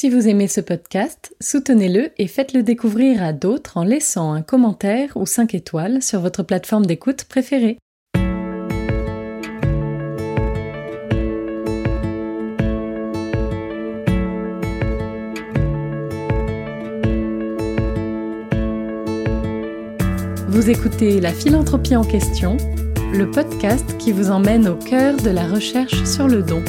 Si vous aimez ce podcast, soutenez-le et faites-le découvrir à d'autres en laissant un commentaire ou 5 étoiles sur votre plateforme d'écoute préférée. Vous écoutez La philanthropie en question, le podcast qui vous emmène au cœur de la recherche sur le don.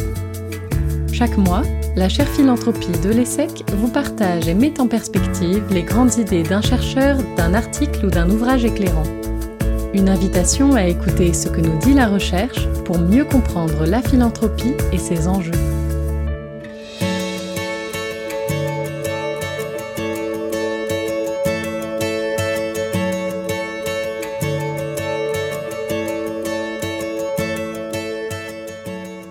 Chaque mois, la chaire philanthropie de l'ESSEC vous partage et met en perspective les grandes idées d'un chercheur, d'un article ou d'un ouvrage éclairant. Une invitation à écouter ce que nous dit la recherche pour mieux comprendre la philanthropie et ses enjeux.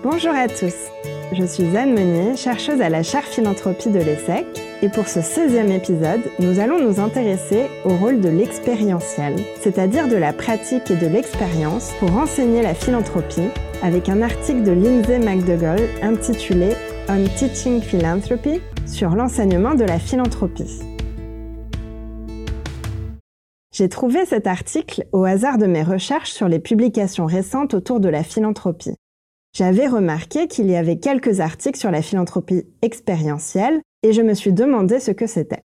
Bonjour à tous. Je suis Anne Meunier, chercheuse à la chaire philanthropie de l'ESSEC, et pour ce 16e épisode, nous allons nous intéresser au rôle de l'expérientiel, c'est-à-dire de la pratique et de l'expérience pour enseigner la philanthropie, avec un article de Lindsay McDougall intitulé On Teaching Philanthropy sur l'enseignement de la philanthropie. J'ai trouvé cet article au hasard de mes recherches sur les publications récentes autour de la philanthropie j'avais remarqué qu'il y avait quelques articles sur la philanthropie expérientielle et je me suis demandé ce que c'était.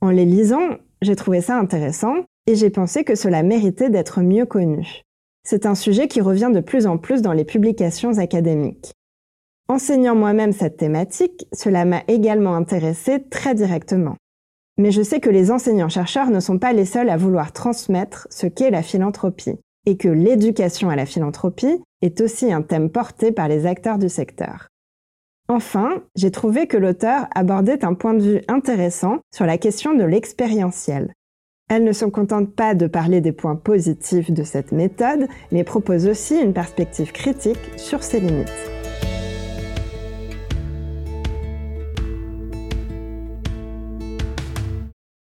En les lisant, j'ai trouvé ça intéressant et j'ai pensé que cela méritait d'être mieux connu. C'est un sujet qui revient de plus en plus dans les publications académiques. Enseignant moi-même cette thématique, cela m'a également intéressé très directement. Mais je sais que les enseignants-chercheurs ne sont pas les seuls à vouloir transmettre ce qu'est la philanthropie et que l'éducation à la philanthropie est aussi un thème porté par les acteurs du secteur. Enfin, j'ai trouvé que l'auteur abordait un point de vue intéressant sur la question de l'expérientiel. Elle ne se contente pas de parler des points positifs de cette méthode, mais propose aussi une perspective critique sur ses limites.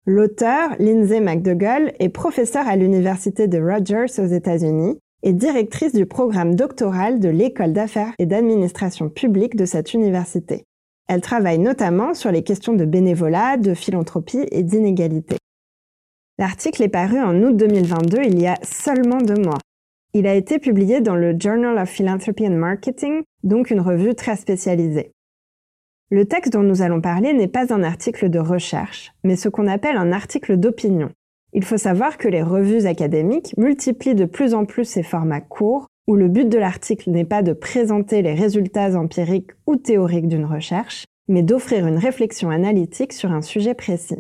L'auteur, Lindsay McDougall, est professeur à l'Université de Rogers aux États-Unis et directrice du programme doctoral de l'École d'affaires et d'administration publique de cette université. Elle travaille notamment sur les questions de bénévolat, de philanthropie et d'inégalité. L'article est paru en août 2022, il y a seulement deux mois. Il a été publié dans le Journal of Philanthropy and Marketing, donc une revue très spécialisée. Le texte dont nous allons parler n'est pas un article de recherche, mais ce qu'on appelle un article d'opinion. Il faut savoir que les revues académiques multiplient de plus en plus ces formats courts, où le but de l'article n'est pas de présenter les résultats empiriques ou théoriques d'une recherche, mais d'offrir une réflexion analytique sur un sujet précis.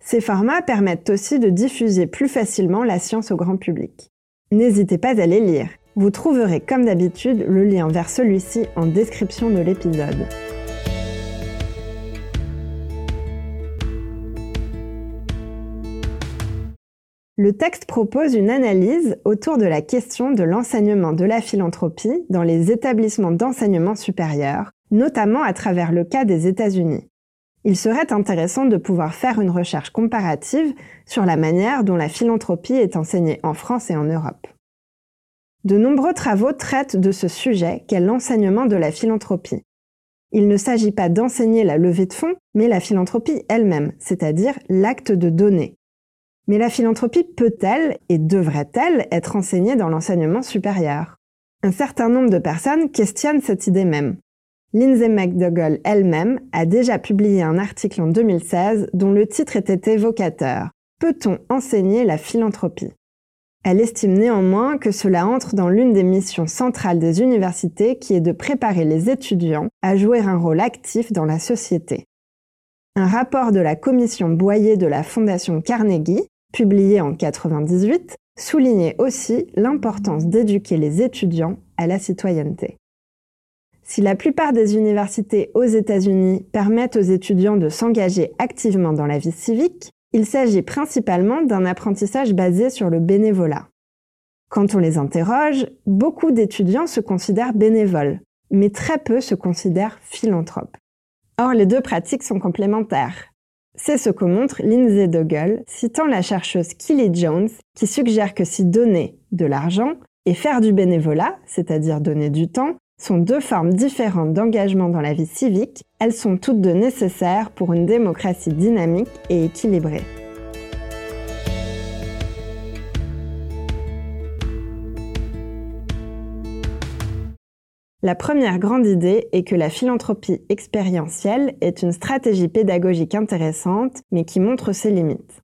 Ces formats permettent aussi de diffuser plus facilement la science au grand public. N'hésitez pas à les lire. Vous trouverez comme d'habitude le lien vers celui-ci en description de l'épisode. Le texte propose une analyse autour de la question de l'enseignement de la philanthropie dans les établissements d'enseignement supérieur, notamment à travers le cas des États-Unis. Il serait intéressant de pouvoir faire une recherche comparative sur la manière dont la philanthropie est enseignée en France et en Europe. De nombreux travaux traitent de ce sujet qu'est l'enseignement de la philanthropie. Il ne s'agit pas d'enseigner la levée de fonds, mais la philanthropie elle-même, c'est-à-dire l'acte de donner. Mais la philanthropie peut-elle et devrait-elle être enseignée dans l'enseignement supérieur? Un certain nombre de personnes questionnent cette idée même. Lindsay McDougall elle-même a déjà publié un article en 2016 dont le titre était évocateur. Peut-on enseigner la philanthropie? Elle estime néanmoins que cela entre dans l'une des missions centrales des universités qui est de préparer les étudiants à jouer un rôle actif dans la société. Un rapport de la commission Boyer de la Fondation Carnegie publié en 1998, soulignait aussi l'importance d'éduquer les étudiants à la citoyenneté. Si la plupart des universités aux États-Unis permettent aux étudiants de s'engager activement dans la vie civique, il s'agit principalement d'un apprentissage basé sur le bénévolat. Quand on les interroge, beaucoup d'étudiants se considèrent bénévoles, mais très peu se considèrent philanthropes. Or, les deux pratiques sont complémentaires. C'est ce que montre Lindsay Doggle, citant la chercheuse Kelly Jones, qui suggère que si donner de l'argent et faire du bénévolat, c'est-à-dire donner du temps, sont deux formes différentes d'engagement dans la vie civique, elles sont toutes deux nécessaires pour une démocratie dynamique et équilibrée. La première grande idée est que la philanthropie expérientielle est une stratégie pédagogique intéressante, mais qui montre ses limites.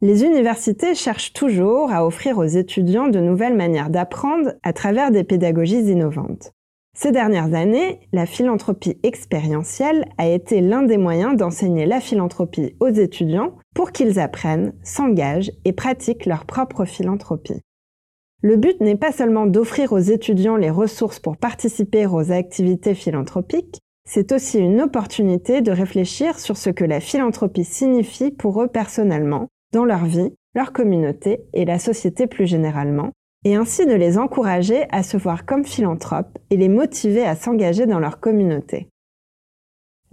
Les universités cherchent toujours à offrir aux étudiants de nouvelles manières d'apprendre à travers des pédagogies innovantes. Ces dernières années, la philanthropie expérientielle a été l'un des moyens d'enseigner la philanthropie aux étudiants pour qu'ils apprennent, s'engagent et pratiquent leur propre philanthropie. Le but n'est pas seulement d'offrir aux étudiants les ressources pour participer aux activités philanthropiques, c'est aussi une opportunité de réfléchir sur ce que la philanthropie signifie pour eux personnellement dans leur vie, leur communauté et la société plus généralement, et ainsi de les encourager à se voir comme philanthropes et les motiver à s'engager dans leur communauté.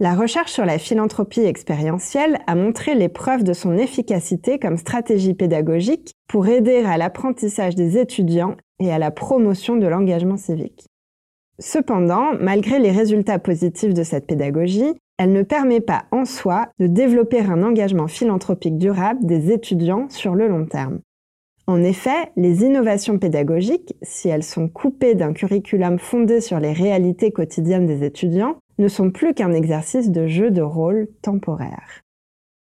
La recherche sur la philanthropie expérientielle a montré les preuves de son efficacité comme stratégie pédagogique pour aider à l'apprentissage des étudiants et à la promotion de l'engagement civique. Cependant, malgré les résultats positifs de cette pédagogie, elle ne permet pas en soi de développer un engagement philanthropique durable des étudiants sur le long terme. En effet, les innovations pédagogiques, si elles sont coupées d'un curriculum fondé sur les réalités quotidiennes des étudiants, ne sont plus qu'un exercice de jeu de rôle temporaire.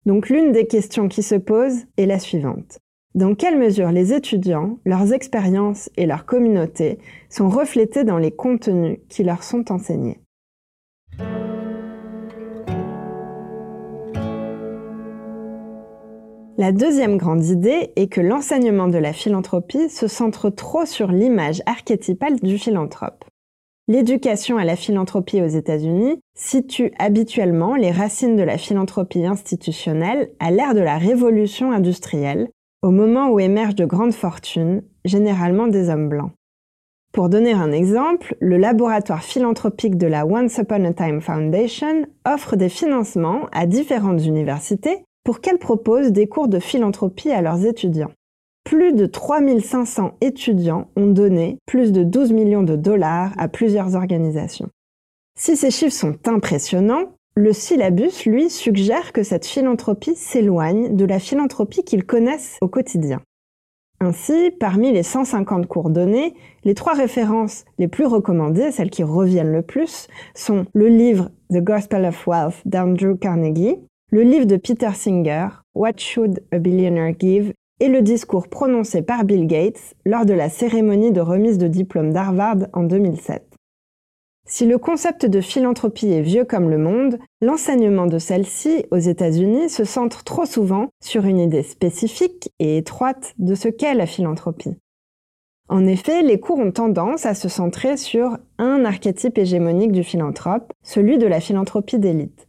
Donc l'une des questions qui se posent est la suivante. Dans quelle mesure les étudiants, leurs expériences et leur communauté sont reflétés dans les contenus qui leur sont enseignés? La deuxième grande idée est que l'enseignement de la philanthropie se centre trop sur l'image archétypale du philanthrope. L'éducation à la philanthropie aux États-Unis situe habituellement les racines de la philanthropie institutionnelle à l'ère de la révolution industrielle, au moment où émergent de grandes fortunes, généralement des hommes blancs. Pour donner un exemple, le laboratoire philanthropique de la Once Upon a Time Foundation offre des financements à différentes universités pour qu'elles proposent des cours de philanthropie à leurs étudiants. Plus de 3500 étudiants ont donné plus de 12 millions de dollars à plusieurs organisations. Si ces chiffres sont impressionnants, le syllabus, lui, suggère que cette philanthropie s'éloigne de la philanthropie qu'ils connaissent au quotidien. Ainsi, parmi les 150 cours donnés, les trois références les plus recommandées, celles qui reviennent le plus, sont le livre The Gospel of Wealth d'Andrew Carnegie, le livre de Peter Singer, What Should a Billionaire Give? Et le discours prononcé par Bill Gates lors de la cérémonie de remise de diplôme d'Harvard en 2007. Si le concept de philanthropie est vieux comme le monde, l'enseignement de celle-ci aux États-Unis se centre trop souvent sur une idée spécifique et étroite de ce qu'est la philanthropie. En effet, les cours ont tendance à se centrer sur un archétype hégémonique du philanthrope, celui de la philanthropie d'élite.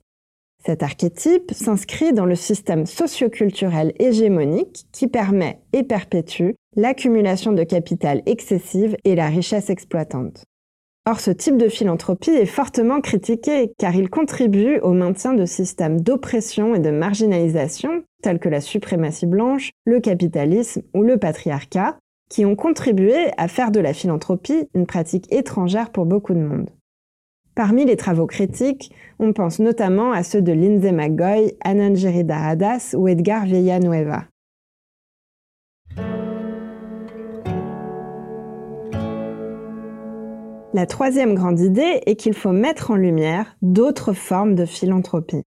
Cet archétype s'inscrit dans le système socioculturel hégémonique qui permet et perpétue l'accumulation de capital excessive et la richesse exploitante. Or, ce type de philanthropie est fortement critiqué car il contribue au maintien de systèmes d'oppression et de marginalisation tels que la suprématie blanche, le capitalisme ou le patriarcat, qui ont contribué à faire de la philanthropie une pratique étrangère pour beaucoup de monde. Parmi les travaux critiques, on pense notamment à ceux de Lindsay McGoy, Anangerida Hadas ou Edgar Villanueva. La troisième grande idée est qu'il faut mettre en lumière d'autres formes de philanthropie.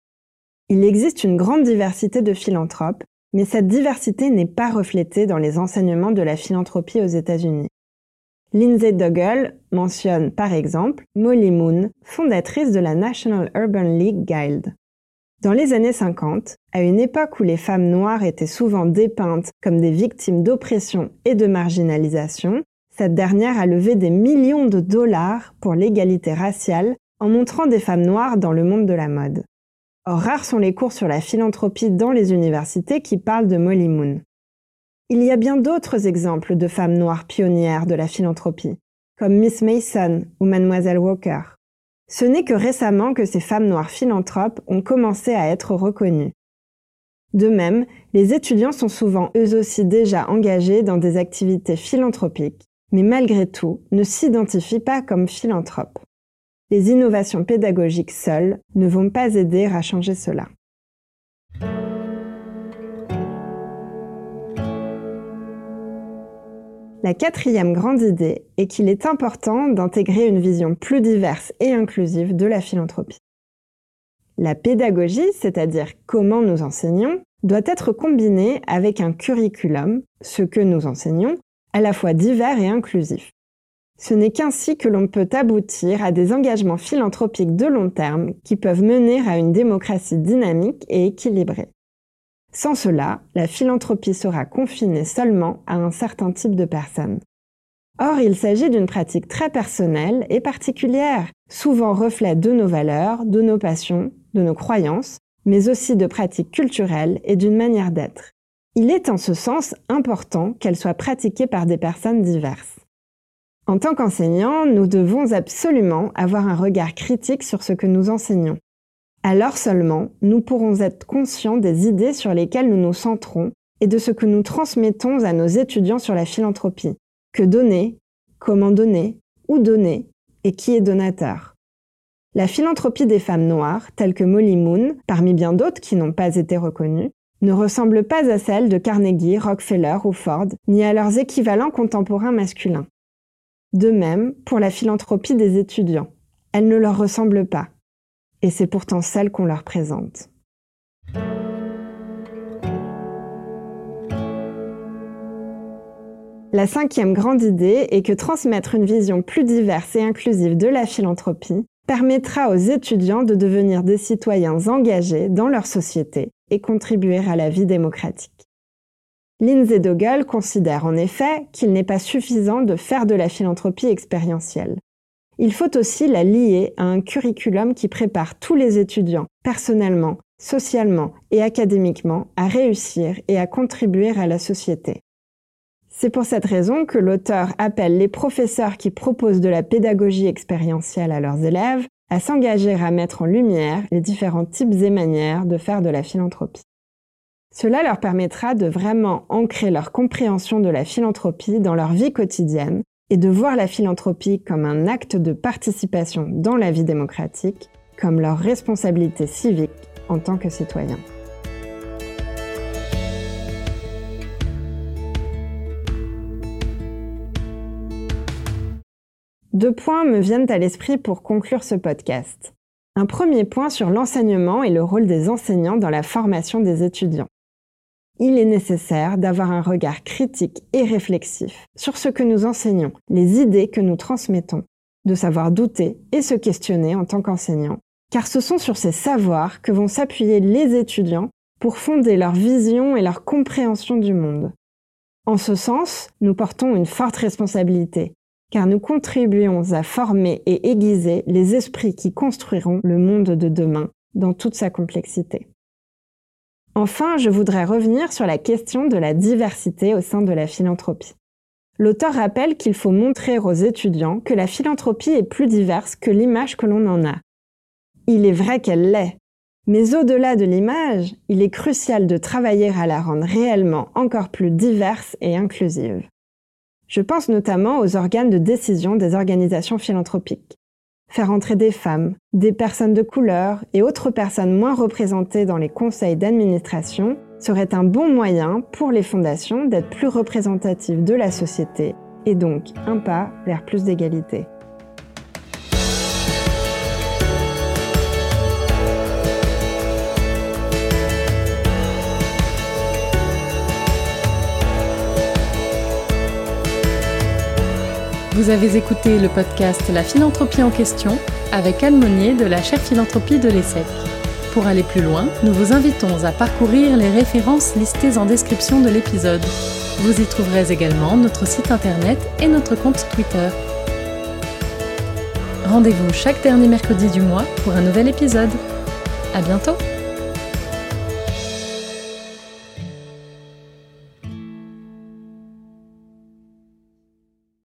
Il existe une grande diversité de philanthropes, mais cette diversité n'est pas reflétée dans les enseignements de la philanthropie aux États-Unis. Lindsay Dougal mentionne par exemple Molly Moon, fondatrice de la National Urban League Guild. Dans les années 50, à une époque où les femmes noires étaient souvent dépeintes comme des victimes d'oppression et de marginalisation, cette dernière a levé des millions de dollars pour l'égalité raciale en montrant des femmes noires dans le monde de la mode. Or, rares sont les cours sur la philanthropie dans les universités qui parlent de Molly Moon. Il y a bien d'autres exemples de femmes noires pionnières de la philanthropie, comme Miss Mason ou Mademoiselle Walker. Ce n'est que récemment que ces femmes noires philanthropes ont commencé à être reconnues. De même, les étudiants sont souvent eux aussi déjà engagés dans des activités philanthropiques, mais malgré tout ne s'identifient pas comme philanthropes. Les innovations pédagogiques seules ne vont pas aider à changer cela. La quatrième grande idée est qu'il est important d'intégrer une vision plus diverse et inclusive de la philanthropie. La pédagogie, c'est-à-dire comment nous enseignons, doit être combinée avec un curriculum, ce que nous enseignons, à la fois divers et inclusif. Ce n'est qu'ainsi que l'on peut aboutir à des engagements philanthropiques de long terme qui peuvent mener à une démocratie dynamique et équilibrée. Sans cela, la philanthropie sera confinée seulement à un certain type de personnes. Or, il s'agit d'une pratique très personnelle et particulière, souvent reflet de nos valeurs, de nos passions, de nos croyances, mais aussi de pratiques culturelles et d'une manière d'être. Il est en ce sens important qu'elle soit pratiquée par des personnes diverses. En tant qu'enseignants, nous devons absolument avoir un regard critique sur ce que nous enseignons. Alors seulement, nous pourrons être conscients des idées sur lesquelles nous nous centrons et de ce que nous transmettons à nos étudiants sur la philanthropie. Que donner, comment donner, où donner et qui est donateur. La philanthropie des femmes noires, telle que Molly Moon, parmi bien d'autres qui n'ont pas été reconnues, ne ressemble pas à celle de Carnegie, Rockefeller ou Ford, ni à leurs équivalents contemporains masculins. De même, pour la philanthropie des étudiants, elle ne leur ressemble pas et c'est pourtant celle qu'on leur présente. La cinquième grande idée est que transmettre une vision plus diverse et inclusive de la philanthropie permettra aux étudiants de devenir des citoyens engagés dans leur société et contribuer à la vie démocratique. Lindsay Doggle considère en effet qu'il n'est pas suffisant de faire de la philanthropie expérientielle. Il faut aussi la lier à un curriculum qui prépare tous les étudiants, personnellement, socialement et académiquement, à réussir et à contribuer à la société. C'est pour cette raison que l'auteur appelle les professeurs qui proposent de la pédagogie expérientielle à leurs élèves à s'engager à mettre en lumière les différents types et manières de faire de la philanthropie. Cela leur permettra de vraiment ancrer leur compréhension de la philanthropie dans leur vie quotidienne et de voir la philanthropie comme un acte de participation dans la vie démocratique, comme leur responsabilité civique en tant que citoyens. Deux points me viennent à l'esprit pour conclure ce podcast. Un premier point sur l'enseignement et le rôle des enseignants dans la formation des étudiants il est nécessaire d'avoir un regard critique et réflexif sur ce que nous enseignons, les idées que nous transmettons, de savoir douter et se questionner en tant qu'enseignant, car ce sont sur ces savoirs que vont s'appuyer les étudiants pour fonder leur vision et leur compréhension du monde. En ce sens, nous portons une forte responsabilité, car nous contribuons à former et aiguiser les esprits qui construiront le monde de demain dans toute sa complexité. Enfin, je voudrais revenir sur la question de la diversité au sein de la philanthropie. L'auteur rappelle qu'il faut montrer aux étudiants que la philanthropie est plus diverse que l'image que l'on en a. Il est vrai qu'elle l'est, mais au-delà de l'image, il est crucial de travailler à la rendre réellement encore plus diverse et inclusive. Je pense notamment aux organes de décision des organisations philanthropiques faire entrer des femmes, des personnes de couleur et autres personnes moins représentées dans les conseils d'administration serait un bon moyen pour les fondations d'être plus représentatives de la société et donc un pas vers plus d'égalité. Vous avez écouté le podcast La philanthropie en question avec Anne Monnier de la chaire philanthropie de l'ESSEC. Pour aller plus loin, nous vous invitons à parcourir les références listées en description de l'épisode. Vous y trouverez également notre site internet et notre compte Twitter. Rendez-vous chaque dernier mercredi du mois pour un nouvel épisode. À bientôt!